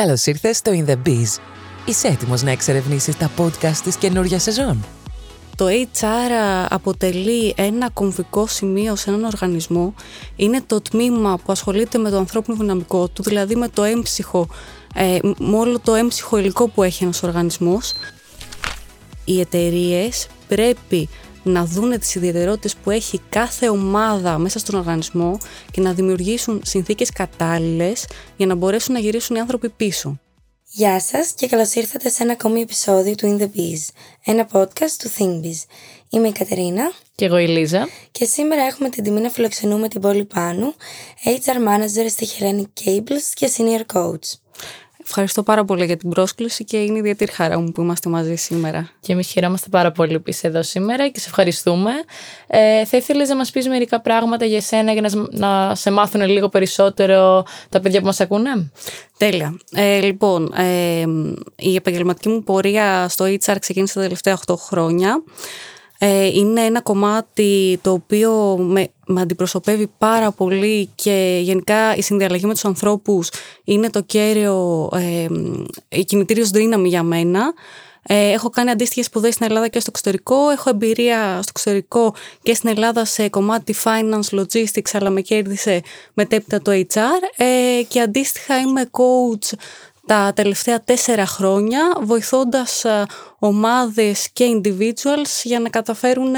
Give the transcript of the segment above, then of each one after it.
Καλώς ήρθες στο In The Biz. Είσαι έτοιμος να εξερευνήσεις τα podcast της καινούργια σεζόν; Το HR αποτελεί ένα κομβικό σημείο σε έναν οργανισμό. Είναι το τμήμα που ασχολείται με το ανθρώπινο δυναμικό του, δηλαδή με το έμψυχο, ε, με όλο το έμψυχο υλικό που έχει ένας οργανισμός. Οι εταιρείες πρέπει να δούνε τις ιδιαιτερότητες που έχει κάθε ομάδα μέσα στον οργανισμό και να δημιουργήσουν συνθήκες κατάλληλες για να μπορέσουν να γυρίσουν οι άνθρωποι πίσω. Γεια σας και καλώς ήρθατε σε ένα ακόμη επεισόδιο του In The Biz, ένα podcast του ThinkBiz. Είμαι η Κατερίνα Και εγώ η Λίζα. και σήμερα έχουμε την τιμή να φιλοξενούμε την πόλη Πάνου, HR Manager στη Hellenic Cables και Senior Coach. Ευχαριστώ πάρα πολύ για την πρόσκληση και είναι ιδιαίτερη χαρά μου που είμαστε μαζί σήμερα. Και εμείς χαιρόμαστε πάρα πολύ που είσαι εδώ σήμερα και σε ευχαριστούμε. Ε, θα ήθελες να μας πεις μερικά πράγματα για εσένα για να, σ- να σε μάθουν λίγο περισσότερο τα παιδιά που μας ακούνε; Τέλεια. Ε, λοιπόν, ε, η επαγγελματική μου πορεία στο HR ξεκίνησε τα τελευταία 8 χρόνια. Ε, είναι ένα κομμάτι το οποίο με, με αντιπροσωπεύει πάρα πολύ και γενικά η συνδιαλλαγή με τους ανθρώπους είναι το κέριο, ε, η κινητήριος δύναμη για μένα. Ε, έχω κάνει αντίστοιχες σπουδές στην Ελλάδα και στο εξωτερικό. Έχω εμπειρία στο εξωτερικό και στην Ελλάδα σε κομμάτι finance, logistics, αλλά με κέρδισε μετέπειτα το HR. Ε, και αντίστοιχα είμαι coach τα τελευταία τέσσερα χρόνια, βοηθώντας α, ομάδες και individuals για να καταφέρουν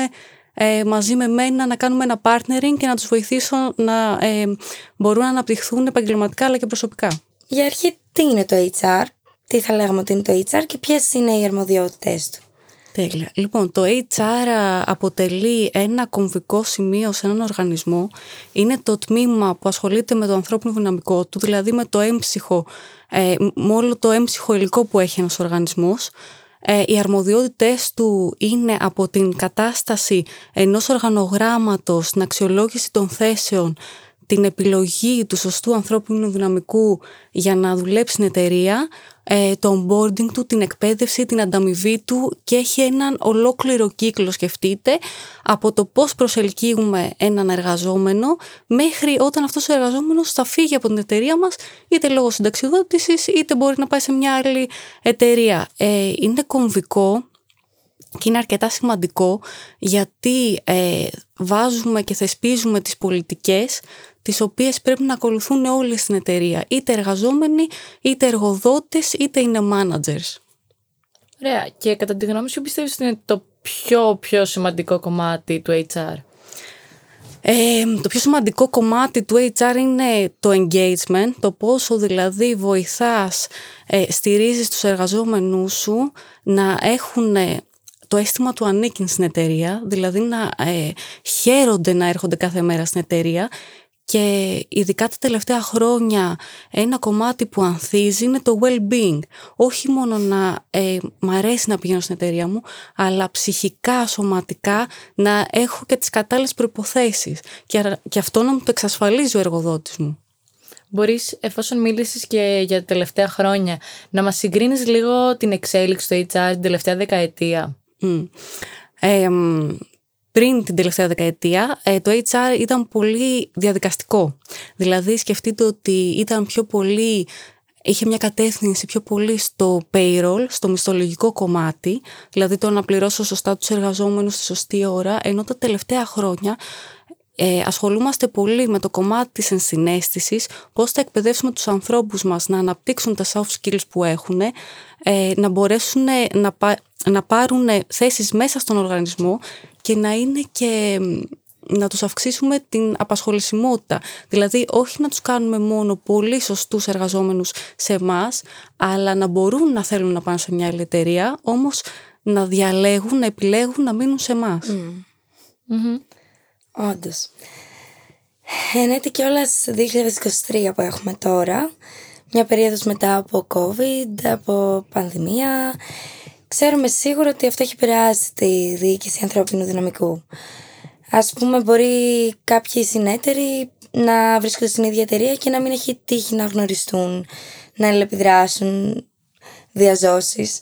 ε, μαζί με μένα να κάνουμε ένα partnering και να τους βοηθήσω να ε, μπορούν να αναπτυχθούν επαγγελματικά αλλά και προσωπικά. Για αρχή, τι είναι το HR, τι θα λέγαμε ότι είναι το HR και ποιες είναι οι αρμοδιότητες του; Τέλεια. Λοιπόν, το HR αποτελεί ένα κομβικό σημείο σε έναν οργανισμό. Είναι το τμήμα που ασχολείται με το ανθρώπινο δυναμικό του, δηλαδή με το έμψυχο, ε, με όλο το έμψυχο υλικό που έχει ένας οργανισμός. Ε, οι αρμοδιότητες του είναι από την κατάσταση ενός οργανογράμματος, την αξιολόγηση των θέσεων, την επιλογή του σωστού ανθρώπινου δυναμικού για να δουλέψει στην εταιρεία, ε, το onboarding του, την εκπαίδευση, την ανταμοιβή του και έχει έναν ολόκληρο κύκλο, σκεφτείτε, από το πώς προσελκύουμε έναν εργαζόμενο μέχρι όταν αυτός ο εργαζόμενος θα φύγει από την εταιρεία μας είτε λόγω συνταξιδότησης είτε μπορεί να πάει σε μια άλλη εταιρεία. Ε, είναι κομβικό και είναι αρκετά σημαντικό γιατί ε, βάζουμε και θεσπίζουμε τις πολιτικές τις οποίες πρέπει να ακολουθούν όλοι στην εταιρεία, είτε εργαζόμενοι, είτε εργοδότες, είτε είναι managers. Ωραία. Και κατά τη γνώμη σου, πιστεύεις ότι είναι το πιο, πιο σημαντικό κομμάτι του HR. Ε, το πιο σημαντικό κομμάτι του HR είναι το engagement, το πόσο δηλαδή βοηθάς, ε, στηρίζεις τους εργαζόμενούς σου να έχουν ε, το αίσθημα του ανήκειν στην εταιρεία, δηλαδή να ε, χαίρονται να έρχονται κάθε μέρα στην εταιρεία και ειδικά τα τελευταία χρόνια ένα κομμάτι που ανθίζει είναι το well-being. Όχι μόνο να ε, μ' αρέσει να πηγαίνω στην εταιρεία μου, αλλά ψυχικά, σωματικά να έχω και τις κατάλληλες προϋποθέσεις. Και, αρα- και αυτό να μου το εξασφαλίζει ο εργοδότης μου. Μπορείς, εφόσον μίλησες και για τα τελευταία χρόνια, να μας συγκρίνεις λίγο την εξέλιξη του HR την τελευταία δεκαετία; Μμ. Ε, μ, πριν την τελευταία δεκαετία, ε, το HR ήταν πολύ διαδικαστικό. Δηλαδή, σκεφτείτε ότι ήταν πιο πολύ, είχε μια κατεύθυνση πιο πολύ στο payroll, στο μισθολογικό κομμάτι, δηλαδή το να πληρώσω σωστά τους εργαζόμενους στη σωστή ώρα, ενώ τα τελευταία χρόνια ε, ασχολούμαστε πολύ με το κομμάτι της ενσυναίσθησης, πώς θα εκπαιδεύσουμε τους ανθρώπους μας να αναπτύξουν τα soft skills που έχουν, ε, να μπορέσουν να, πα- να πάρουν θέσεις μέσα στον οργανισμό και να είναι και μ, να τους αυξήσουμε την απασχολησιμότητα. Δηλαδή όχι να τους κάνουμε μόνο πολύ σωστούς εργαζόμενους σε εμάς, αλλά να μπορούν να θέλουν να πάνε σε μια άλλη εταιρεία, όμως να διαλέγουν, να επιλέγουν να μείνουν σε εμάς. Όντως. Εν έτη κιόλας 2023 που έχουμε τώρα, μια περίοδος μετά από COVID, από πανδημία, ξέρουμε σίγουρα ότι αυτό έχει επηρεάσει τη διοίκηση ανθρώπινου δυναμικού. Ας πούμε μπορεί κάποιοι συνέτεροι να βρίσκονται στην ίδια εταιρεία και να μην έχει τύχει να γνωριστούν, να αλληλεπιδράσουν, διαζώσεις.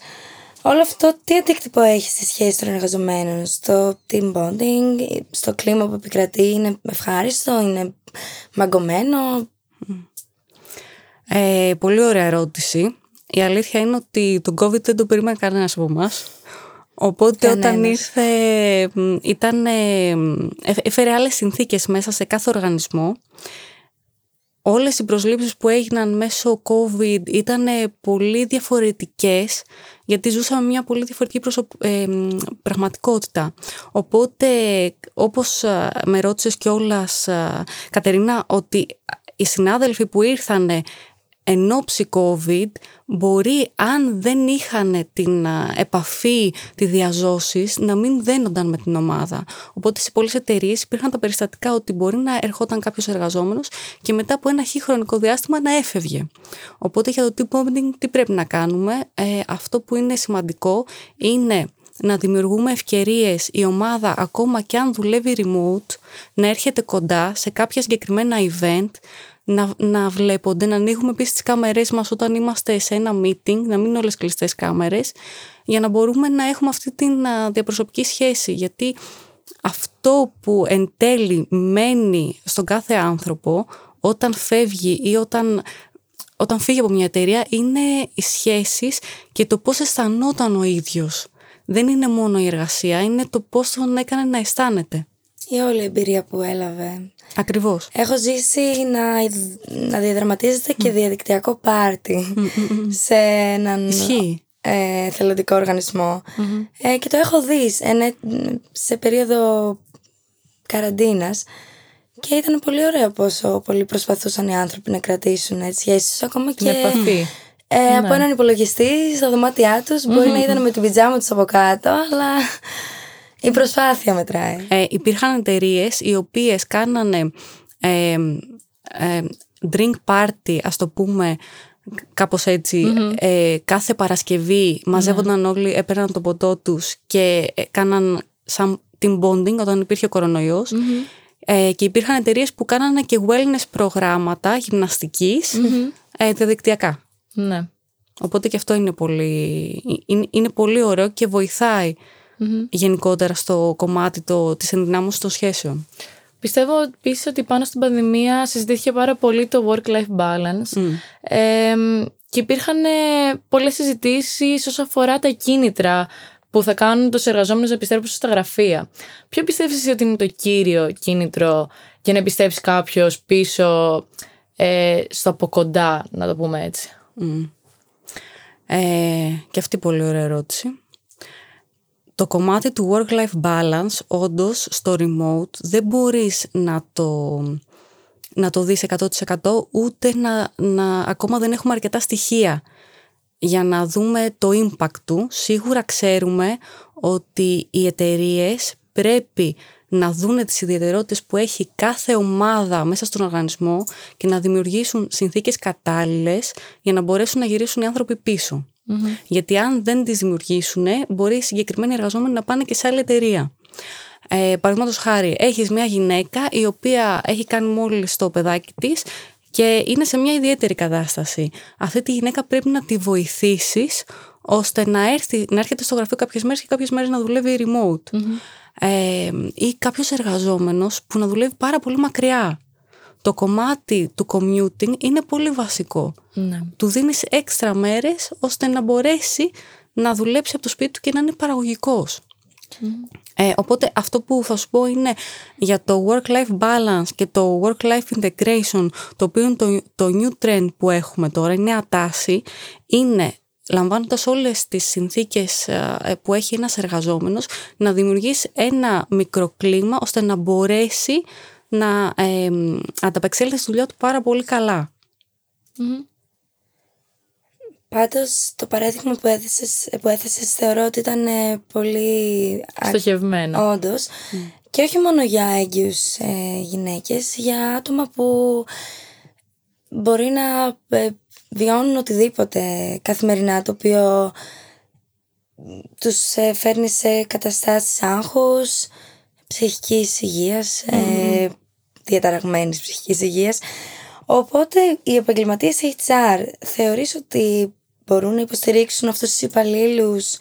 Όλο αυτό τι αντίκτυπο έχει στη σχέση των εργαζομένων, στο team bonding, στο κλίμα που επικρατεί, είναι ευχάριστο, είναι μαγκωμένο; Ε, πολύ ωραία ερώτηση. Η αλήθεια είναι ότι το COVID δεν το περίμενε κανένας από εμάς. Οπότε Κανένας. όταν ήρθε, μ, ήταν, ε, ε, έφερε άλλες συνθήκες μέσα σε κάθε οργανισμό. Όλες οι προσλήψεις που έγιναν μέσω COVID ήταν ε, πολύ διαφορετικές γιατί ζούσαμε μια πολύ διαφορετική προσωπ... ε, μ, πραγματικότητα. Οπότε, όπως α, με ρώτησες κιόλας, α, Κατερίνα, ότι οι συνάδελφοι που ήρθαν εν ώψη COVID μπορεί αν δεν είχαν την α, επαφή, τη διαζώσεις να μην δένονταν με την ομάδα. Οπότε σε πολλές εταιρείες υπήρχαν τα περιστατικά ότι μπορεί να ερχόταν κάποιος εργαζόμενος και μετά από ένα χι χρονικό διάστημα να έφευγε. Οπότε για το team bonding τι πρέπει να κάνουμε; Ε, αυτό που είναι σημαντικό είναι να δημιουργούμε ευκαιρίες η ομάδα ακόμα και αν δουλεύει remote να έρχεται κοντά σε κάποια συγκεκριμένα event να, να βλέπονται, να ανοίγουμε επίσης τις κάμερές μας όταν είμαστε σε ένα meeting, να μην είναι όλες κλειστές κάμερες, για να μπορούμε να έχουμε αυτή την α, διαπροσωπική σχέση. Γιατί αυτό που εν τέλει μένει στον κάθε άνθρωπο όταν φεύγει ή όταν, όταν φύγει από μια εταιρεία είναι οι σχέσεις και το πώς αισθανόταν ο ίδιος. Δεν είναι μόνο η εργασία, είναι το πώς τον έκανε να αισθάνεται. Η όλη εμπειρία που έλαβε. Ακριβώς. Έχω ζήσει να, να διαδραματίζεται και διαδικτυακό πάρτι σε έναν Ισχύει. ε, θελοντικό οργανισμό. Ε, και το έχω δει εν- σε περίοδο καραντίνας και ήταν πολύ ωραίο πόσο πολύ προσπαθούσαν οι άνθρωποι να κρατήσουν έτσι, σχέσεις ακόμα Την και επαφή. ε, από έναν υπολογιστή στα δωμάτια τους μπορεί να ήταν με την πιτζάμα τους από κάτω αλλά η προσπάθεια μετράει. Ε, υπήρχαν εταιρείες οι οποίες κάνανε ε, ε, drink party, ας το πούμε κάπως έτσι, ε, κάθε Παρασκευή μαζεύονταν όλοι, έπαιρναν το ποτό τους και ε, κάναν σαν team bonding όταν υπήρχε ο κορονοϊός. Ε, και υπήρχαν εταιρείες που κάνανε και wellness προγράμματα γυμναστικής ε, διαδικτυακά. Ναι. Οπότε και αυτό είναι πολύ, είναι, είναι πολύ ωραίο και βοηθάει γενικότερα στο κομμάτι το, της ενδυνάμωσης των σχέσεων. Πιστεύω επίσης ότι πάνω στην πανδημία συζητήθηκε πάρα πολύ το work-life balance. Ε, και υπήρχαν ε, πολλές συζητήσεις όσον αφορά τα κίνητρα που θα κάνουν τους εργαζόμενους να επιστρέψουν στα γραφεία. Ποιο πιστεύεις εσύ ότι είναι το κύριο κίνητρο για να επιστρέψει κάποιος πίσω ε, στο από κοντά, να το πούμε έτσι; Ε, και αυτή πολύ ωραία ερώτηση. Το κομμάτι του work-life balance, όντως, στο remote, δεν μπορείς να το, να το δεις 100% ούτε να, να, ακόμα δεν έχουμε αρκετά στοιχεία για να δούμε το impact του. Σίγουρα ξέρουμε ότι οι εταιρείες πρέπει να δούνε τις ιδιαιτερότητες που έχει κάθε ομάδα μέσα στον οργανισμό και να δημιουργήσουν συνθήκες κατάλληλες για να μπορέσουν να γυρίσουν οι άνθρωποι πίσω. Γιατί αν δεν τις δημιουργήσουν, μπορεί οι συγκεκριμένοι εργαζόμενοι να πάνε και σε άλλη εταιρεία. Ε, Παραδείγματος χάρη, έχεις μια γυναίκα η οποία έχει κάνει μόλις το παιδάκι της και είναι σε μια ιδιαίτερη κατάσταση. Αυτή τη γυναίκα πρέπει να τη βοηθήσεις ώστε να, έρθει, να έρχεται στο γραφείο κάποιες μέρες και κάποιες μέρες να δουλεύει remote. Ε, ή κάποιος εργαζόμενος που να δουλεύει πάρα πολύ μακριά. Το κομμάτι του commuting είναι πολύ βασικό. Ναι. Του δίνεις έξτρα μέρες ώστε να μπορέσει να δουλέψει από το σπίτι του και να είναι παραγωγικός. Ε, οπότε αυτό που θα σου πω είναι για το work-life balance και το work-life integration, το οποίο είναι το, το new trend που έχουμε τώρα, η νέα τάση, είναι λαμβάνοντας όλες τις συνθήκες ε, που έχει ένας εργαζόμενος, να δημιουργήσει ένα μικροκλίμα ώστε να μπορέσει να ε, ανταπεξέλθει στη δουλειά του πάρα πολύ καλά. Πάντως το παράδειγμα που έθεσες, που έθεσες θεωρώ ότι ήταν ε, πολύ α- Στοχευμένο. Όντως. Και όχι μόνο για έγκυους ε, γυναίκες, για άτομα που μπορεί να ε, βιώνουν οτιδήποτε καθημερινά, το οποίο τους ε, φέρνει σε καταστάσεις άγχους, ψυχικής υγείας, ε, διαταραγμένης ψυχικής υγείας. Οπότε οι επαγγελματίες HR θεωρείς ότι μπορούν να υποστηρίξουν αυτούς τους υπαλλήλους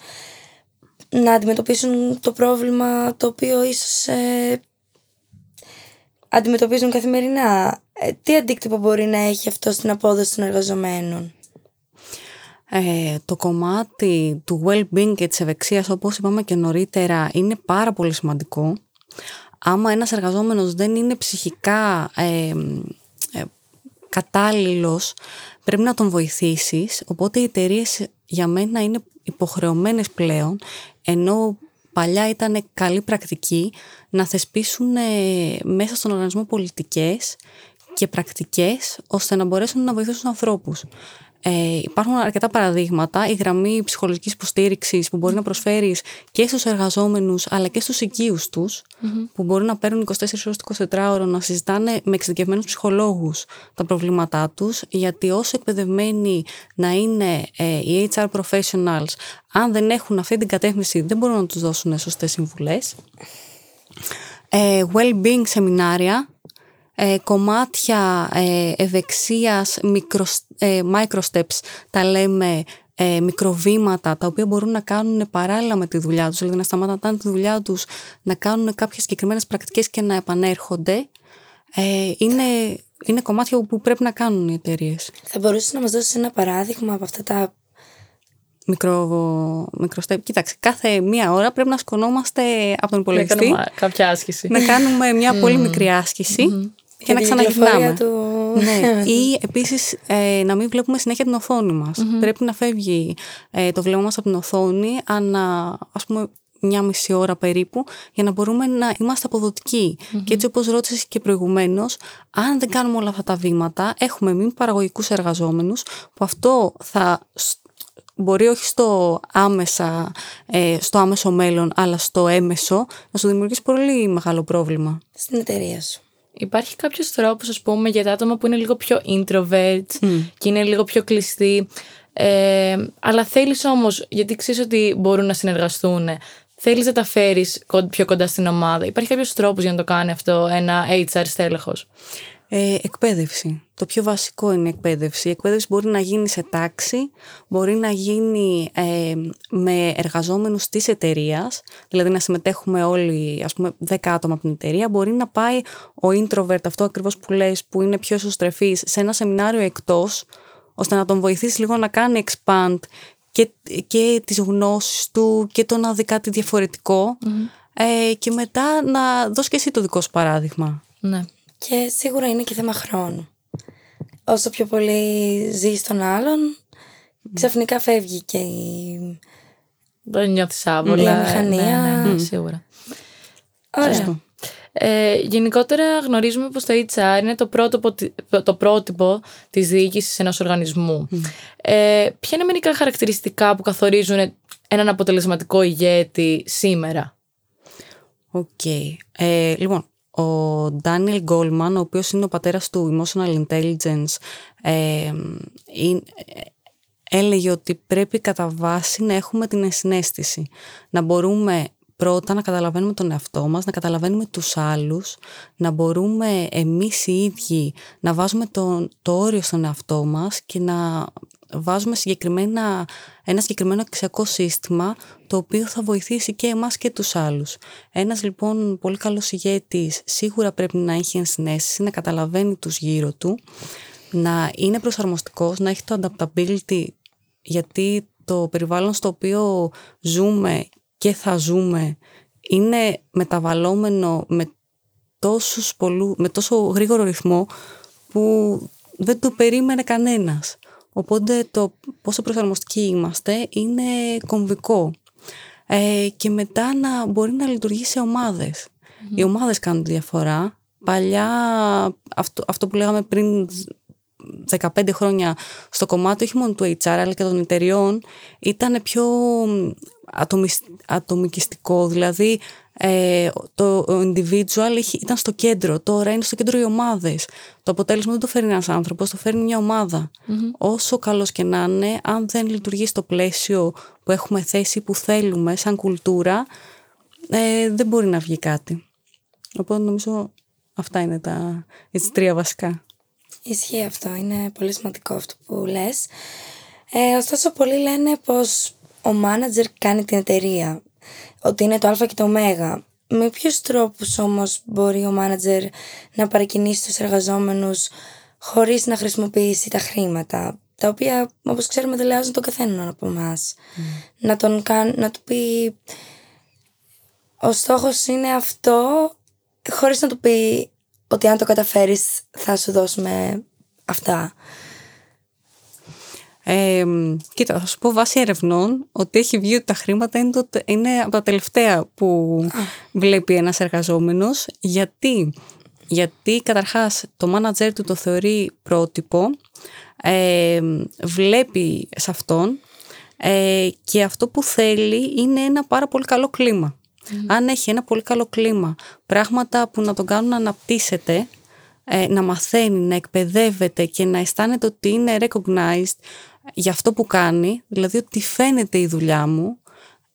να αντιμετωπίσουν το πρόβλημα το οποίο ίσως ε, αντιμετωπίζουν καθημερινά; Ε, τι αντίκτυπο μπορεί να έχει αυτό στην απόδοση των εργαζομένων; Ε, το κομμάτι του well-being και της ευεξίας όπως είπαμε και νωρίτερα είναι πάρα πολύ σημαντικό. Άμα ένας εργαζόμενος δεν είναι ψυχικά ε, ε, κατάλληλος πρέπει να τον βοηθήσεις οπότε οι εταιρείες για μένα είναι υποχρεωμένες πλέον ενώ παλιά ήταν καλή πρακτική να θεσπίσουν μέσα στον οργανισμό πολιτικές και πρακτικές ώστε να μπορέσουν να βοηθήσουν τους ανθρώπους. Ε, υπάρχουν αρκετά παραδείγματα. Η γραμμή ψυχολογικής υποστήριξης που μπορεί να προσφέρει και στους εργαζόμενους αλλά και στους οικείους τους, που μπορεί να παίρνουν 24 ώρες το 24 ώρο να συζητάνε με εξειδικευμένους ψυχολόγους τα προβλήματά τους, γιατί όσο εκπαιδευμένοι να είναι ε, οι HR professionals, αν δεν έχουν αυτή την κατεύθυνση, δεν μπορούν να τους δώσουν σωστές συμβουλές. Ε, well-being σεμινάρια ε, κομμάτια ε, ευεξίας, μικρο, ε, microsteps, τα λέμε ε, μικροβήματα, τα οποία μπορούν να κάνουν παράλληλα με τη δουλειά τους, δηλαδή να σταματάνε τη δουλειά τους, να κάνουν κάποιες συγκεκριμένες πρακτικές και να επανέρχονται, ε, είναι, είναι κομμάτια που πρέπει να κάνουν οι εταιρείες. Θα μπορούσες να μας δώσεις ένα παράδειγμα από αυτά τα μικρό, μικρό step. Κοίταξε, κάθε μία ώρα πρέπει να σκονόμαστε από τον υπολογιστή. Να κάνουμε κάποια άσκηση. Να κάνουμε μια πολύ μικρή άσκηση και, να ξαναγυρνάμε. Του... ναι. Ή επίσης ε, να μην βλέπουμε συνέχεια την οθόνη μας. Πρέπει να φεύγει ε, το βλέμμα μας από την οθόνη ανά ας πούμε μια μισή ώρα περίπου για να μπορούμε να είμαστε Και έτσι όπως ρώτησες και προηγουμένως, αν δεν κάνουμε όλα αυτά τα βήματα, έχουμε μη παραγωγικούς εργαζόμενους που αυτό θα μπορεί όχι στο άμεσα, ε, στο άμεσο μέλλον, αλλά στο έμεσο, να σου δημιουργήσει πολύ μεγάλο πρόβλημα. Στην εταιρεία σου. Υπάρχει κάποιος τρόπος, ας πούμε, για τα άτομα που είναι λίγο πιο introvert και είναι λίγο πιο κλειστοί. Ε, αλλά θέλεις όμως, γιατί ξέρεις ότι μπορούν να συνεργαστούν, θέλεις να τα φέρεις πιο κοντά στην ομάδα. Υπάρχει κάποιος τρόπος για να το κάνει αυτό ένα HR στέλεχος; Ε, εκπαίδευση. Το πιο βασικό είναι η εκπαίδευση. Η εκπαίδευση μπορεί να γίνει σε τάξη, μπορεί να γίνει ε, με εργαζόμενους της εταιρείας, δηλαδή να συμμετέχουμε όλοι, ας πούμε, 10 άτομα από την εταιρεία. Μπορεί να πάει ο introvert, αυτό ακριβώς που λες, που είναι πιο εσωστρεφής, σε ένα σεμινάριο εκτός, ώστε να τον βοηθήσει λίγο να κάνει expand και, και τις γνώσεις του και το να δει κάτι ε, και μετά να δώσει και εσύ το δικό σου παράδειγμα. Ναι. Και σίγουρα είναι και θέμα χρόνου. Όσο πιο πολύ ζεις τον άλλον, ξαφνικά φεύγει και η. Δεν νιώθεις άβολα. Η μηχανία. Ναι, ναι, ναι, σίγουρα. Ωραία. Ε, γενικότερα γνωρίζουμε πως το HR είναι το πρότυπο, το πρότυπο της διοίκησης ενός οργανισμού. Ε, ποια είναι μερικά χαρακτηριστικά που καθορίζουν έναν αποτελεσματικό ηγέτη σήμερα; OK. Okay. Ε, λοιπόν, ο Ντάνιελ Γκόλμαν, ο οποίος είναι ο πατέρας του Emotional Intelligence, ε, έλεγε ότι πρέπει κατά βάση να έχουμε την ενσυναίσθηση. Να μπορούμε πρώτα να καταλαβαίνουμε τον εαυτό μας, να καταλαβαίνουμε τους άλλους, να μπορούμε εμείς οι ίδιοι να βάζουμε το, το όριο στον εαυτό μας και να βάζουμε συγκεκριμένα, ένα συγκεκριμένο αξιακό σύστημα το οποίο θα βοηθήσει και εμάς και τους άλλους. Ένας λοιπόν πολύ καλός ηγέτης σίγουρα πρέπει να έχει ενσυναίσθηση, να καταλαβαίνει τους γύρω του, να είναι προσαρμοστικός, να έχει το adaptability γιατί το περιβάλλον στο οποίο ζούμε και θα ζούμε είναι μεταβαλλόμενο με, τόσους πολλού, με τόσο γρήγορο ρυθμό που δεν το περίμενε κανένας. Οπότε το πόσο προσαρμοστικοί είμαστε είναι κομβικό. Ε, και μετά να μπορεί να λειτουργεί σε ομαδες Οι ομάδες κάνουν διαφορά. Παλιά αυτό, αυτό που λέγαμε πριν 15 χρόνια στο κομμάτι όχι μόνο του HR αλλά και των εταιριών ήταν πιο ατομικιστικό. Δηλαδή ε, το individual ήταν στο κέντρο, τώρα είναι στο κέντρο οι ομάδες. Το αποτέλεσμα δεν το φέρνει ένας άνθρωπος, το φέρνει μια ομαδα Όσο καλός και να είναι, αν δεν λειτουργεί στο πλαίσιο που έχουμε θέσει, που θέλουμε, σαν κουλτούρα, ε, δεν μπορεί να βγει κάτι. Οπότε νομίζω αυτά είναι τα έτσι, τρία βασικά. Ισχύει αυτό, είναι πολύ σημαντικό αυτό που λες. Ε, ωστόσο, πολλοί λένε πως ο μάνατζερ κάνει την εταιρεία ότι είναι το α και το ω. με ποιους τρόπους όμως μπορεί ο μάνατζερ να παρακινήσει τους εργαζόμενους χωρίς να χρησιμοποιήσει τα χρήματα, τα οποία όπως ξέρουμε δεν λεάζουν τον καθέναν από εμάς. Να, τον κάν, να του πει ο στόχος είναι αυτό χωρίς να του πει ότι αν το καταφέρεις θα σου δώσουμε αυτά. Ε, κοίτα, θα σου πω βάσει ερευνών ότι έχει βγει ότι τα χρήματα είναι, το, είναι από τα τελευταία που βλέπει ένας εργαζόμενος. Γιατί, γιατί καταρχάς το μάνατζερ του το θεωρεί πρότυπο, ε, βλέπει σε αυτόν ε, και αυτό που θέλει είναι ένα πάρα πολύ καλό κλίμα. Αν έχει ένα πολύ καλό κλίμα, πράγματα που να τον κάνουν να αναπτύσσεται, ε, να μαθαίνει, να εκπαιδεύεται και να αισθάνεται ότι είναι recognized για αυτό που κάνει, δηλαδή ότι φαίνεται η δουλειά μου,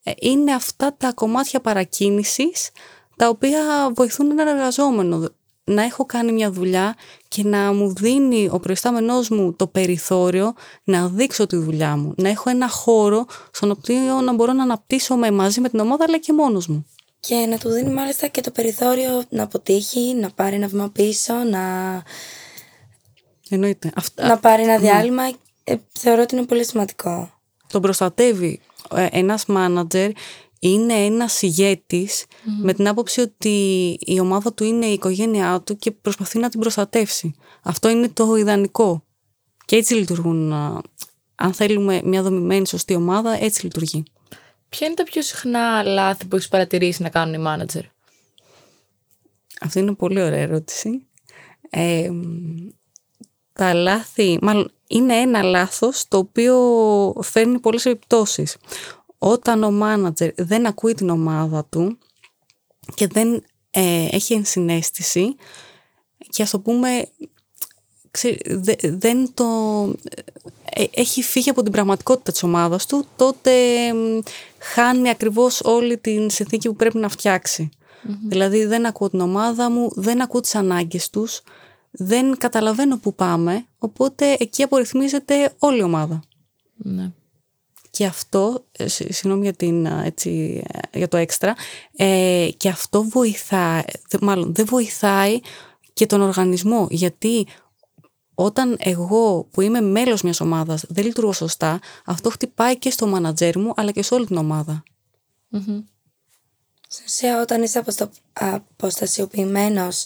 ε, είναι αυτά τα κομμάτια παρακίνησης τα οποία βοηθούν έναν εργαζόμενο να έχω κάνει μια δουλειά και να μου δίνει ο προϊστάμενός μου το περιθώριο να δείξω τη δουλειά μου. Να έχω ένα χώρο στον οποίο να μπορώ να αναπτύσσω με μαζί με την ομάδα αλλά και μόνος μου. Και να του δίνει μάλιστα και το περιθώριο να αποτύχει, να πάρει ένα βήμα πίσω, να... Εννοείται. Να πάρει ένα διάλειμμα. Ε, θεωρώ ότι είναι πολύ σημαντικό. Τον προστατεύει ε, ένας μάνατζερ είναι ένας με την άποψη ότι η ομάδα του είναι η οικογένειά του και προσπαθεί να την προστατεύσει. Αυτό είναι το ιδανικό. Και έτσι λειτουργούν. Αν θέλουμε μια δομημένη σωστή ομάδα, έτσι λειτουργεί. Ποια είναι τα πιο συχνά λάθη που έχεις παρατηρήσει να κάνουν οι μάνατζερ; Αυτή είναι πολύ ωραία ερώτηση. Ε, τα λάθη, μάλλον είναι ένα λάθος το οποίο φέρνει πολλές επιπτώσεις. Όταν ο μάνατζερ δεν ακούει την ομάδα του και δεν ε, έχει ενσυναίσθηση και ας το πούμε δεν το ε, έχει φύγει από την πραγματικότητα της ομάδας του τότε χάνει ακριβώς όλη την συνθήκη που πρέπει να φτιαξει δηλαδή δεν ακούω την ομάδα μου δεν ακούω τις ανάγκες τους δεν καταλαβαίνω που πάμε οπότε εκεί απορριθμίζεται όλη η ομάδα ναι. Και αυτό, ε, συγγνώμη για, την, έτσι, για το έξτρα, ε, και αυτό βοηθάει, μάλλον δεν βοηθάει και τον οργανισμό, γιατί όταν εγώ που είμαι μέλος μιας ομάδας δεν λειτουργώ σωστά, αυτό χτυπάει και στο μάνατζέρ μου, αλλά και σε όλη την ομάδα. Mm-hmm. Σε όταν είσαι αποστασιοποιημένος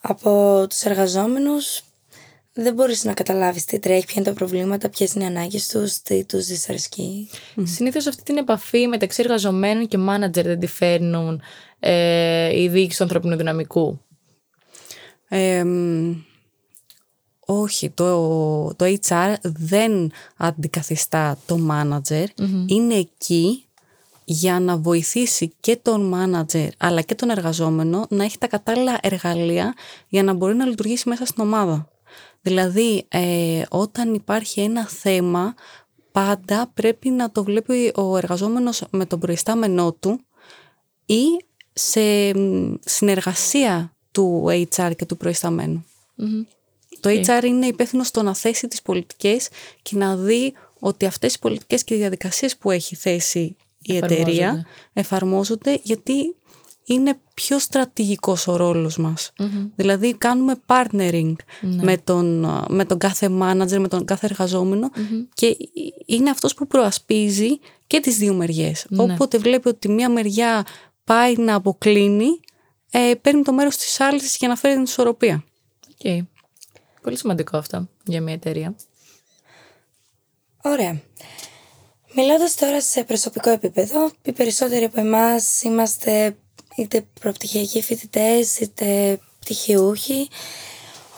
από τους εργαζόμενους, δεν μπορείς να καταλάβεις τι τρέχει, ποια είναι τα προβλήματα, ποιες είναι οι ανάγκες τους, τι τους δυσαρεσκεί. Mm. Συνήθως αυτή την επαφή μεταξύ εργαζομένων και μάνατζερ δεν τη φέρνουν ε, η διοίκηση του ανθρωπινού δυναμικού. όχι, το, το HR δεν αντικαθιστά το manager. Είναι εκεί για να βοηθήσει και τον μάνατζερ αλλά και τον εργαζόμενο να έχει τα κατάλληλα εργαλεία για να μπορεί να λειτουργήσει μέσα στην ομάδα. Δηλαδή, ε, όταν υπάρχει ένα θέμα, πάντα πρέπει να το βλέπει ο εργαζόμενος με τον προϊστάμενό του ή σε συνεργασία του HR και του προϊσταμενου Το HR είναι υπεύθυνο στο να θέσει τις πολιτικές και να δει ότι αυτές οι πολιτικές και οι διαδικασίες που έχει θέσει η εταιρεία εφαρμόζονται γιατί είναι πιο στρατηγικός ο ρόλος μας. Δηλαδή κάνουμε partnering ναι. με, τον, με τον κάθε manager, με τον κάθε και είναι αυτός που προασπίζει και τις δύο μεριές. Ναι. Όποτε βλέπει ότι μία μεριά πάει να αποκλίνει, ε, παίρνει το μέρος της άλλης για να φέρει την ισορροπία. Okay. Πολύ σημαντικό αυτό για μια εταιρεία. Ωραία. Μιλώντας τώρα σε προσωπικό επίπεδο, οι περισσότεροι από εμάς είμαστε είτε προπτυχιακοί φοιτητές, είτε πτυχιούχοι.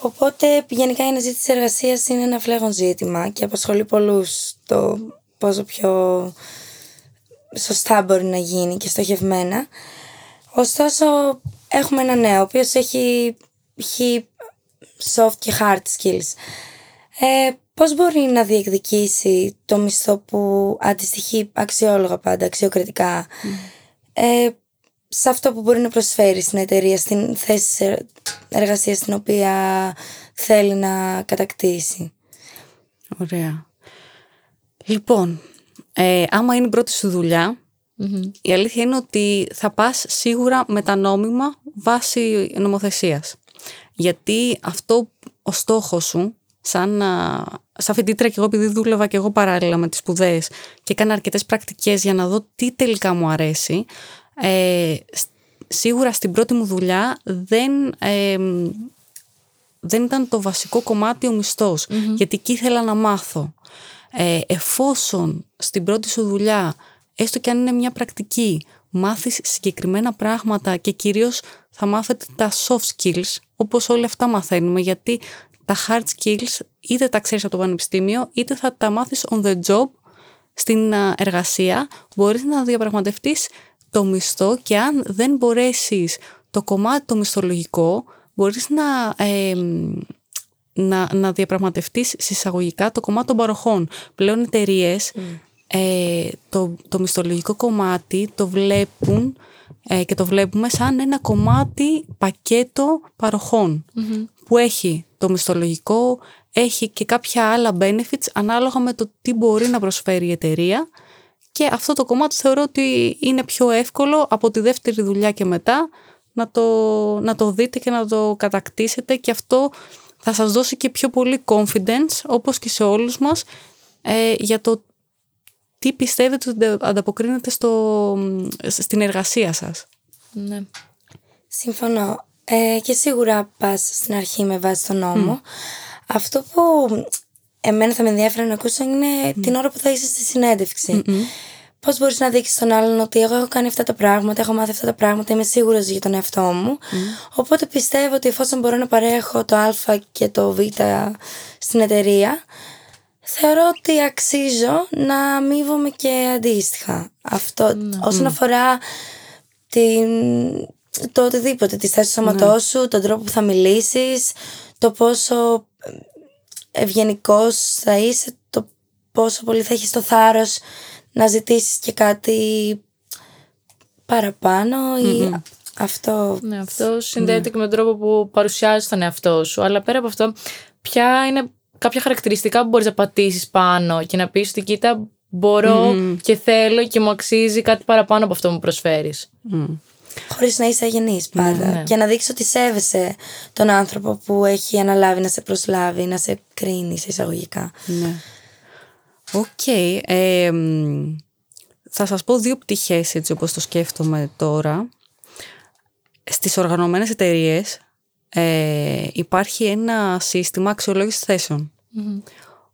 Οπότε γενικά η αναζήτηση εργασίας είναι ένα φλέγον ζήτημα και απασχολεί πολλούς το πόσο πιο σωστά μπορεί να γίνει και στοχευμένα. Ωστόσο, έχουμε ένα νέο, ο οποίος έχει, έχει soft και hard skills. Ε, πώς μπορεί να διεκδικήσει το μισθό που αντιστοιχεί αξιόλογα πάντα, αξιοκρατικά. Ε, σε αυτό που μπορεί να προσφέρει στην εταιρεία, στην θέση εργασία στην οποία θέλει να κατακτήσει; Ωραία. Λοιπόν, ε, άμα είναι η πρώτη σου δουλειά, Η αλήθεια είναι ότι θα πας σίγουρα με τα νόμιμα βάσει νομοθεσίας. Γιατί αυτό ο στόχος σου, σαν, σαν φοιτήτρια και εγώ επειδή δούλευα και εγώ παράλληλα με τις σπουδέ και έκανα αρκετές πρακτικές για να δω τι τελικά μου αρέσει, ε, σίγουρα στην πρώτη μου δουλειά δεν, ε, δεν ήταν το βασικό κομμάτι ο μισθος γιατί εκεί ήθελα να μάθω. Ε, εφόσον στην πρώτη σου δουλειά, έστω και αν είναι μια πρακτική, μάθεις συγκεκριμένα πράγματα και κυρίως θα μάθετε τα soft skills, όπως όλα αυτά μαθαίνουμε, γιατί τα hard skills είτε τα ξέρεις από το πανεπιστήμιο, είτε θα τα μάθεις on the job στην εργασία, μπορείς να διαπραγματευτείς το μισθό και αν δεν μπορέσεις το κομμάτι το μισθολογικό, μπορείς να, ε, να, να διαπραγματευτείς συσσαγωγικά το κομμάτι των παροχών. Πλέον εταιρείες ε, το, το μισθολογικό κομμάτι το βλέπουν ε, και το βλέπουμε σαν ένα κομμάτι πακέτο που έχει το μισθολογικό, έχει και κάποια άλλα benefits ανάλογα με το τι μπορεί να προσφέρει η εταιρεία και αυτό το κομμάτι θεωρώ ότι είναι πιο εύκολο από τη δεύτερη δουλειά και μετά να το, να το δείτε και να το κατακτήσετε και αυτό θα σας δώσει και πιο πολύ confidence όπως και σε όλους μας ε, για το τι πιστεύετε ότι ανταποκρίνεται στο, στην εργασία σας. Ναι. Συμφωνώ. Ε, και σίγουρα πας στην αρχή με βάση τον νόμο. Αυτό που εμένα θα με ενδιαφέρει να ακούσω είναι την ώρα που θα είσαι στη συνέντευξη. Πώς μπορείς να δείξεις στον άλλον ότι εγώ έχω κάνει αυτά τα πράγματα, έχω μάθει αυτά τα πράγματα, είμαι σίγουρος για τον εαυτό μου. Οπότε πιστεύω ότι εφόσον μπορώ να παρέχω το Α και το Β στην εταιρεία, θεωρώ ότι αξίζω να αμείβομαι και αντίστοιχα. Αυτό ναι. όσον αφορά την, το οτιδήποτε, τη θέση του σώματός σου, τον τρόπο που θα μιλήσεις, το πόσο ευγενικός θα είσαι, το πόσο πολύ θα έχεις το θάρρος να ζητήσεις και κάτι παραπάνω ή αυτό. Ναι, αυτό συνδέεται ναι. και με τον τρόπο που παρουσιάζεις τον εαυτό σου. Αλλά πέρα από αυτό, ποια είναι κάποια χαρακτηριστικά που μπορείς να πατήσεις πάνω και να πεις ότι κοίτα μπορώ και θέλω και μου αξίζει κάτι παραπάνω από αυτό που μου προσφέρεις. Mm. Χωρίς να είσαι αγενής πάντα. Ναι. Και να δείξεις ότι σέβεσαι τον άνθρωπο που έχει αναλάβει να σε προσλάβει, να σε κρίνει σε εισαγωγικά. Ναι. Οκ. θα σας πω δύο πτυχές έτσι όπως το σκέφτομαι τώρα. Στις οργανωμένες εταιρείες ε, υπάρχει ένα σύστημα αξιολόγησης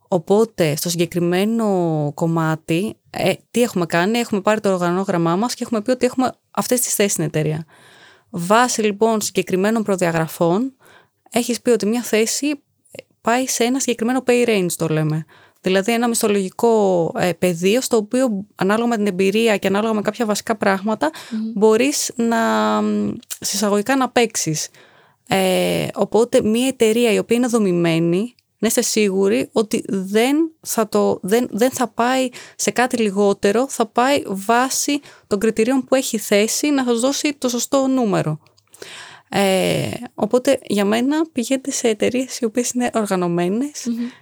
Οπότε στο συγκεκριμένο κομμάτι ε, τι έχουμε κάνει, έχουμε πάρει το οργανόγραμμά μας και έχουμε πει ότι έχουμε αυτές τις θέσεις στην εταιρεία. Βάσει λοιπόν συγκεκριμένων προδιαγραφών έχεις πει ότι μια θέση πάει σε ένα συγκεκριμένο pay range το λέμε. Δηλαδή ένα μισθολογικό ε, πεδίο στο οποίο ανάλογα με την εμπειρία και ανάλογα με κάποια βασικά πράγματα μπορείς να συσσαγωγικά να παίξεις. Ε, οπότε μια εταιρεία η οποία είναι δομημένη να είστε σίγουροι ότι δεν θα, το, δεν, δεν θα πάει σε κάτι λιγότερο, θα πάει βάσει των κριτηρίων που έχει θέσει να σας δώσει το σωστό νούμερο. Ε, οπότε για μένα πηγαίνετε σε εταιρείες οι οποίες είναι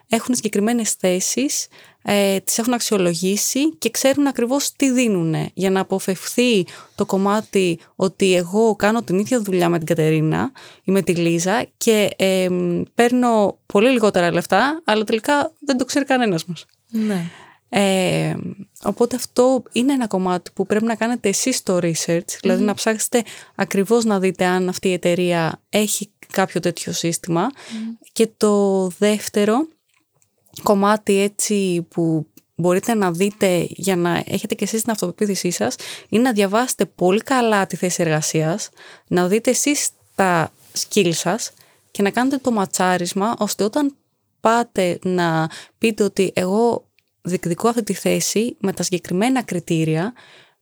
έχουν συγκεκριμένες θέσεις, ε, τις έχουν αξιολογήσει και ξέρουν ακριβώς τι δίνουν για να αποφευθεί το κομμάτι ότι εγώ κάνω την ίδια δουλειά με την Κατερίνα ή με τη Λίζα και ε, παίρνω πολύ λιγότερα λεφτά αλλά τελικά δεν το ξέρει κανένας μας. Ναι. Ε, οπότε αυτό είναι ένα κομμάτι που πρέπει να κάνετε εσείς το research, δηλαδη να ψάξετε ακριβώς να δείτε αν αυτή η εταιρεία έχει κάποιο τέτοιο σύστημα. Και το δεύτερο κομμάτι έτσι που μπορείτε να δείτε για να έχετε και εσείς την αυτοπεποίθησή σας είναι να διαβάσετε πολύ καλά τη θέση εργασίας, να δείτε εσείς τα skills σας και να κάνετε το ματσάρισμα ώστε όταν πάτε να πείτε ότι εγώ διεκδικώ αυτή τη θέση με τα συγκεκριμένα κριτήρια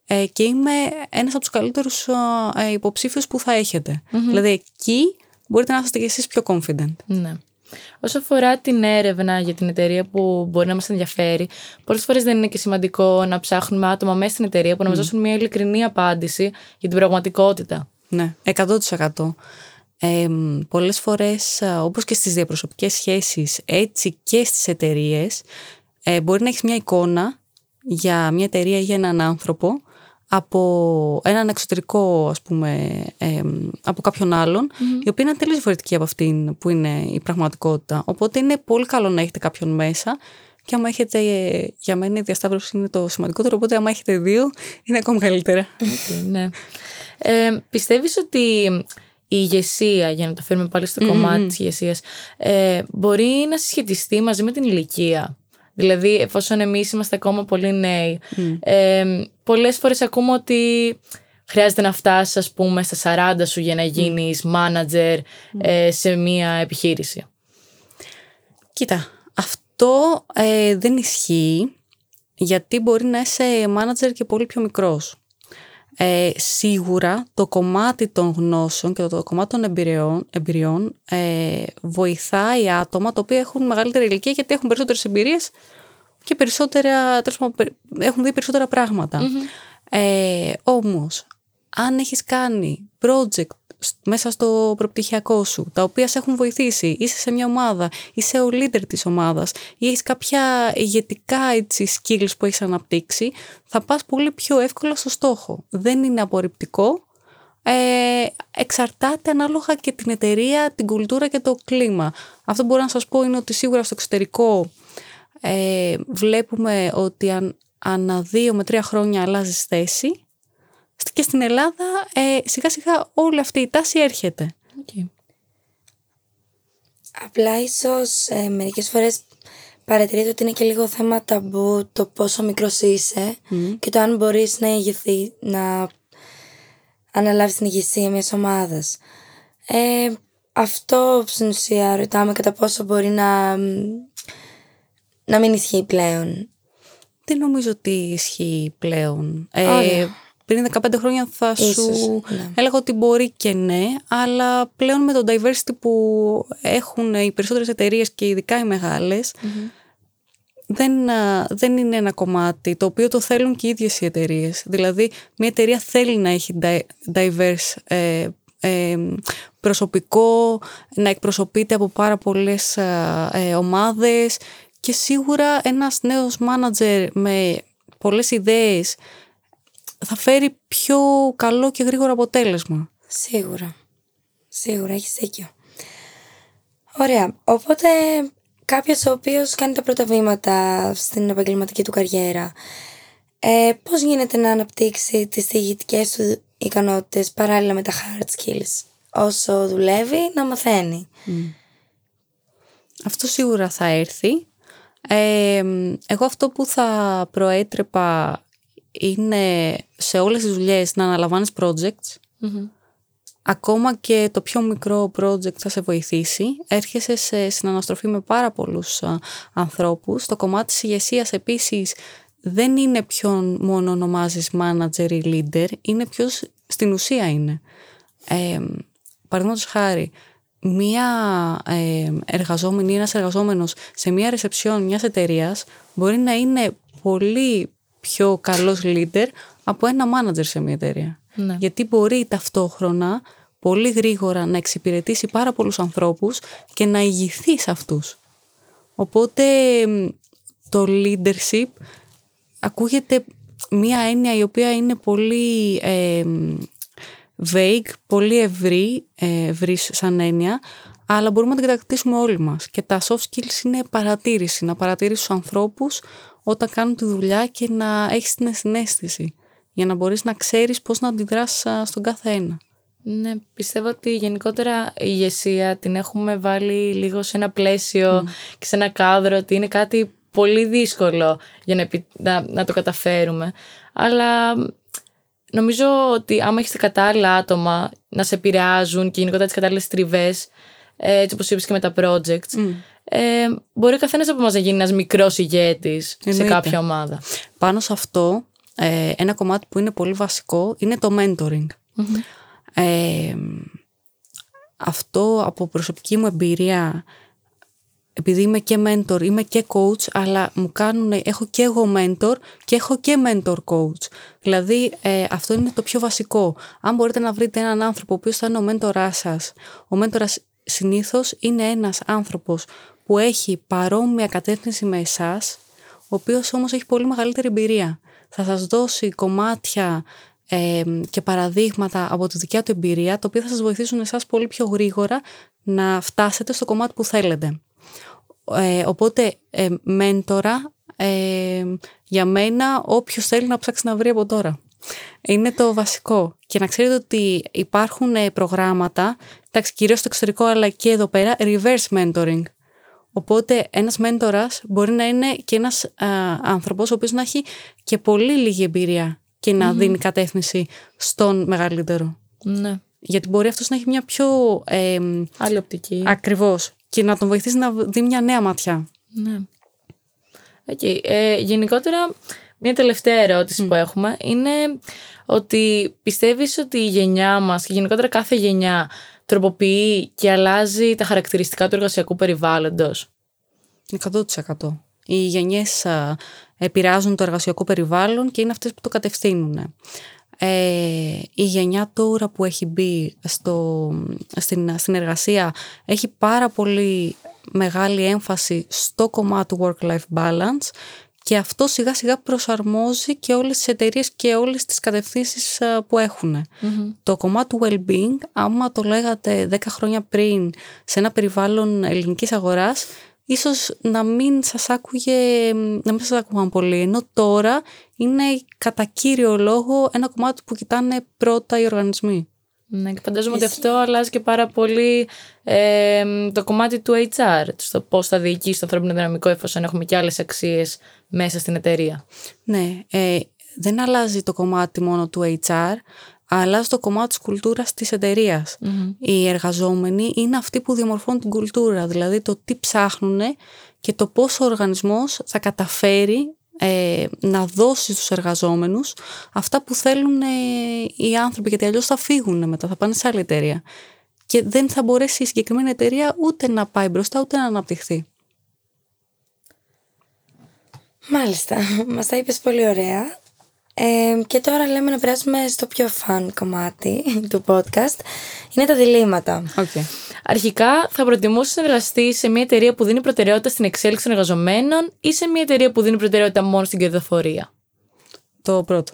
ε, και είμαι ένας από τους καλύτερους ε, υποψήφιους που θα εχετε Δηλαδή εκεί μπορείτε να είστε και εσείς πιο confident. Ναι. Όσο αφορά την έρευνα για την εταιρεία που μπορεί να μας ενδιαφέρει, πολλές φορές δεν είναι και σημαντικό να ψάχνουμε άτομα μέσα στην εταιρεία που να μας δώσουν μια ειλικρινή απάντηση για την πραγματικότητα. Ναι, 100%. Ε, πολλές φορές όπως και στις διαπροσωπικές σχέσεις έτσι και στις εταιρείες, ε, μπορεί να έχεις μια εικόνα για μια εταιρεία ή για έναν άνθρωπο από έναν εξωτερικό, ας πούμε, από κάποιον άλλον, η οποία είναι τελείως διαφορετική από αυτήν που είναι η πραγματικότητα. Οπότε είναι πολύ καλό να έχετε κάποιον μέσα και άμα έχετε, για μένα η διασταύρωση είναι το σημαντικότερο, οπότε άμα έχετε δύο είναι ακόμα καλύτερα. Okay, ναι. Ε, πιστεύεις ότι η ηγεσία, για να το φέρουμε πάλι στο κομμάτι της ηγεσίας, ε, μπορεί να συσχετιστεί μαζί με την ηλικία; Δηλαδή, εφόσον εμείς είμαστε ακόμα πολύ νέοι, mm. ε, πολλές φορές ακούμε ότι χρειάζεται να φτάσεις, ας πούμε, στα 40 σου για να γίνεις manager ε, σε μία επιχείρηση. Κοίτα, αυτό ε, δεν ισχύει γιατί μπορεί να είσαι manager και πολύ πιο μικρός. Ε, σίγουρα το κομμάτι των γνώσεων και το, κομμάτι των εμπειριών, εμπειριών ε, βοηθάει άτομα τα οποία έχουν μεγαλύτερη ηλικία γιατί έχουν περισσότερες εμπειρίες και περισσότερα, έχουν δει περισσότερα Ε, όμως, αν έχεις κάνει project μέσα στο προπτυχιακό σου, τα οποία σε έχουν βοηθήσει, είσαι σε μια ομάδα, είσαι ο leader της ομάδας ή έχεις κάποια ηγετικά έτσι, skills που έχεις αναπτύξει, θα πας πολύ πιο εύκολα στο στόχο. Δεν είναι απορριπτικό, ε, εξαρτάται ανάλογα και την εταιρεία, την κουλτούρα και το κλίμα. Αυτό που μπορώ να σας πω είναι ότι σίγουρα στο εξωτερικό ε, βλέπουμε ότι αν, ανά δύο με τρία χρόνια αλλάζει θέση και στην Ελλάδα ε, σιγά σιγά όλη αυτή η τάση έρχεται. Okay. Απλά ίσως ε, μερικές φορές παρατηρείτε ότι είναι και λίγο θέμα ταμπού το πόσο μικρός είσαι και το αν μπορείς να ηγηθεί, να αναλάβεις την ηγεσία μιας ομάδας. Ε, αυτό στην ουσία ρωτάμε κατά πόσο μπορεί να, να μην ισχύει πλέον. Δεν νομίζω ότι ισχύει πλέον. Ε, πριν 15 χρόνια θα σου ναι. έλεγα ότι μπορεί και ναι, αλλά πλέον με το diversity που έχουν οι περισσότερες εταιρείες και ειδικά οι μεγαλες δεν, δεν είναι ένα κομμάτι το οποίο το θέλουν και οι ίδιες οι εταιρείες. Δηλαδή, μια εταιρεία θέλει να έχει diverse ε, ε, προσωπικό, να εκπροσωπείται από πάρα πολλές ε, ομάδες και σίγουρα ένας νέος μάνατζερ με πολλές ιδέες θα φέρει πιο καλό και γρήγορο αποτέλεσμα. Σίγουρα. Σίγουρα, έχεις δίκιο. Ωραία. Οπότε κάποιος ο οποίος κάνει τα πρώτα βήματα στην επαγγελματική του καριέρα, ε, πώς γίνεται να αναπτύξει τις διηγητικές του ικανότητες παράλληλα με τα hard skills, όσο δουλεύει να μαθαίνει. Αυτό σίγουρα θα έρθει. Ε, εγώ αυτό που θα προέτρεπα είναι σε όλες τις δουλειές να αναλαμβάνεις projects. Ακόμα και το πιο μικρό project θα σε βοηθήσει. Έρχεσαι σε συναναστροφή με πάρα πολλούς α, ανθρώπους. Το κομμάτι της ηγεσίας επίσης δεν είναι ποιον μόνο ονομάζεις manager ή leader, είναι ποιος στην ουσία είναι. Ε, Παραδείγματος χάρη, μία ε, εργαζόμενη ή ένας εργαζόμενος σε μία ρεσεψιόν μιας εταιρείας μπορεί να είναι πολύ πιο καλός leader από ένα manager σε μια εταιρεία. Ναι. Γιατί μπορεί ταυτόχρονα πολύ γρήγορα να εξυπηρετήσει πάρα πολλούς ανθρώπους και να ηγηθεί σε αυτούς. Οπότε το leadership ακούγεται μια έννοια η οποία είναι πολύ ε, vague, πολύ ευρύ, ε, ευρύ σαν έννοια, αλλά μπορούμε να την κατακτήσουμε όλοι μας. Και τα soft skills είναι παρατήρηση, να παρατηρήσεις τους ανθρώπους όταν κάνουν τη δουλειά και να έχεις την συνέστηση για να μπορείς να ξέρεις πώς να αντιδράσεις στον κάθε ένα. Ναι, πιστεύω ότι γενικότερα η ηγεσία την έχουμε βάλει λίγο σε ένα πλαίσιο και σε ένα κάδρο ότι είναι κάτι πολύ δύσκολο για να, να, να το καταφέρουμε. Αλλά νομίζω ότι άμα έχεις τα κατάλληλα άτομα να σε επηρεάζουν και γενικότερα τις κατάλληλες τριβές, έτσι όπως είπες και με τα projects, ε, μπορεί ο καθένας από εμάς να γίνει ένας μικρός ηγέτης σε κάποια ομάδα. Πάνω σε αυτό, ε, ένα κομμάτι που είναι πολύ βασικό είναι το mentoring. Ε, αυτό από προσωπική μου εμπειρία επειδή είμαι και mentor, είμαι και coach, αλλά μου κάνουν, έχω και εγώ mentor και έχω και mentor coach. Δηλαδή, ε, αυτό είναι το πιο βασικό. Αν μπορείτε να βρείτε έναν άνθρωπο ο οποίος θα είναι ο mentor σας, ο mentor συνήθως είναι ένας άνθρωπος που έχει παρόμοια κατεύθυνση με εσάς, ο ο οποίος όμως έχει πολύ μεγαλύτερη εμπειρία. Θα σας δώσει κομμάτια ε, και παραδείγματα από τη δικιά του εμπειρία, τα οποία θα σας βοηθήσουν εσάς πολύ πιο γρήγορα να φτάσετε στο κομμάτι που θέλετε. Ε, οπότε, ε, μέντορα, ε, για μένα, όποιος θέλει να ψάξει να βρει από τώρα. Είναι το βασικό. Και να ξέρετε ότι υπάρχουν ε, προγράμματα, εντάξει, κυρίως στο εξωτερικό, αλλά και εδώ πέρα, reverse mentoring. Οπότε ένας μέντορας μπορεί να είναι και ένας α, άνθρωπος ο οποίος να έχει και πολύ λίγη εμπειρία και να δίνει κατεύθυνση στον μεγαλύτερο. Ναι. Γιατί μπορεί αυτός να έχει μια πιο... Ε, Άλλη οπτική. ακριβώς. Και να τον βοηθήσει να δει μια νέα ματιά. Ναι. Okay. Ε, γενικότερα, μια τελευταία ερώτηση που έχουμε είναι ότι πιστεύεις ότι η γενιά μας και γενικότερα κάθε γενιά τροποποιεί και αλλάζει τα χαρακτηριστικά του εργασιακού περιβάλλοντος; 100%. Οι γενιές α, επηρεάζουν το εργασιακό περιβάλλον και είναι αυτές που το κατευθύνουν. Ε, η γενιά τώρα που έχει μπει στο, στην, στην εργασία έχει πάρα πολύ μεγάλη έμφαση στο κομμάτι του work-life balance και αυτό σιγά σιγά προσαρμόζει και όλες τις εταιρείες και όλες τις κατευθύνσεις α, που έχουν. Το κομμάτι του well-being, άμα το λέγατε 10 χρόνια πριν σε ένα περιβάλλον ελληνικής αγοράς, ίσως να μην σας άκουγε, να μην σας άκουγαν πολύ. Ενώ τώρα είναι κατά κύριο λόγο ένα κομμάτι που κοιτάνε πρώτα οι οργανισμοί. Ναι, και φαντάζομαι ότι αυτό αλλάζει και πάρα πολύ ε, το κομμάτι του HR, στο πώς θα διοικήσει το ανθρώπινο δυναμικό, εφόσον έχουμε και άλλες αξίες μέσα στην εταιρεία. Ναι, ε, δεν αλλάζει το κομμάτι μόνο του HR, αλλάζει το κομμάτι της κουλτούρας της εταιρείας. Οι εργαζόμενοι είναι αυτοί που διαμορφώνουν την κουλτούρα, δηλαδή το τι ψάχνουν και το πώς ο οργανισμός θα καταφέρει ε, να δώσει στους εργαζόμενους αυτά που θέλουν ε, οι άνθρωποι, γιατί αλλιώς θα φύγουν μετά, θα πάνε σε άλλη εταιρεία. Και δεν θα μπορέσει η συγκεκριμένη εταιρεία ούτε να πάει μπροστά, ούτε να αναπτυχθεί. Μάλιστα, μας τα είπες πολύ ωραία. Ε, και τώρα λέμε να περάσουμε στο πιο φαν κομμάτι του podcast. Είναι τα διλήμματα. Okay. Αρχικά, θα προτιμούσες να εργαστείς σε μια εταιρεία που δίνει προτεραιότητα στην εξέλιξη των εργαζομένων ή σε μια εταιρεία που δίνει προτεραιότητα μόνο στην κερδοφορία; Το πρώτο.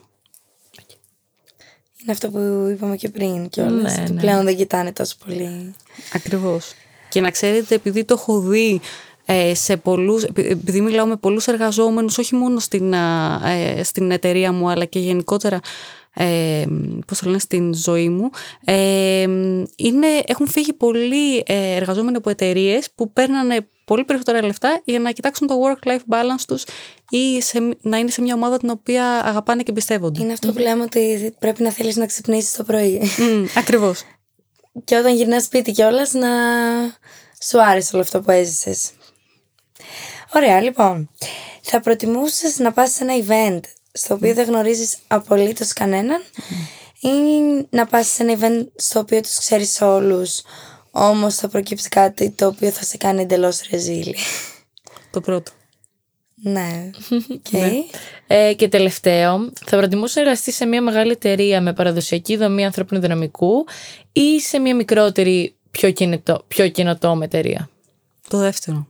Είναι αυτό που είπαμε και πριν κιόλας. Ναι, ότι ναι. Πλέον δεν κοιτάνε τόσο πολύ. Ακριβώς. Και να ξέρετε, επειδή το έχω δει ε, σε πολλούς, επει- επειδή μιλάω με πολλούς εργαζόμενους, όχι μόνο στην, α, ε, στην εταιρεία μου, αλλά και γενικότερα ε, πώς το λένε, στην ζωή μου, ε, είναι, έχουν φύγει πολλοί ε, εργαζόμενοι από εταιρείες που παίρνανε πολύ περισσότερα λεφτά για να κοιτάξουν το work-life balance τους ή σε, να είναι σε μια ομάδα την οποία αγαπάνε και εμπιστεύονται. Είναι αυτό που λέμε ότι πρέπει να θέλεις να ξυπνήσεις το πρωί. Μμ, ακριβώς. και όταν γυρνάς σπίτι κιόλας να σου άρεσε όλο αυτό που έζησες. Ωραία, λοιπόν. Θα προτιμούσες να πας σε ένα event στο οποίο δεν γνωρίζεις απολύτως κανέναν ή να πας σε ένα event στο οποίο τους ξέρεις όλους όμως θα προκύψει κάτι το οποίο θα σε κάνει εντελώς ρεζίλι; Το πρώτο. ναι. Οκ. Ε, και τελευταίο, θα προτιμούσες να εργαστείς σε μια μεγάλη εταιρεία με παραδοσιακή δομή ανθρώπινου δυναμικού ή σε μια μικρότερη, πιο, κινητό, πιο καινοτόμη εταιρεία; Το δεύτερο.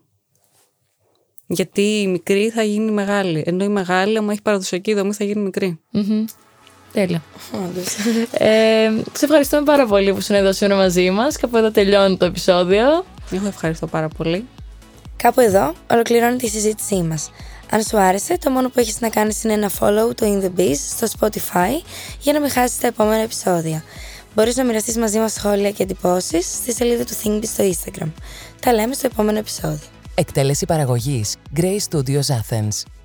Γιατί η μικρή θα γίνει μεγάλη. Ενώ η μεγάλη, άμα έχει παραδοσιακή δομή, θα γίνει μικρή. Μμμ. Τέλεια. Όντως. Ε, σε ευχαριστούμε πάρα πολύ που ήσουν εδώ σήμερα μαζί μας και από εδώ τελειώνει το επεισόδιο. Εγώ ευχαριστώ πάρα πολύ. Κάπου εδώ ολοκληρώνεται η συζήτησή μας. Αν σου άρεσε, το μόνο που έχεις να κάνεις είναι ένα follow το In The Biz στο Spotify για να μην χάσεις τα επόμενα επεισόδια. Μπορείς να μοιραστείς μαζί μας σχόλια και εντυπώσεις στη σελίδα του ThinkBiz στο Instagram. Τα λέμε στο επόμενο επεισόδιο. Εκτέλεση παραγωγής Grey Studios Athens.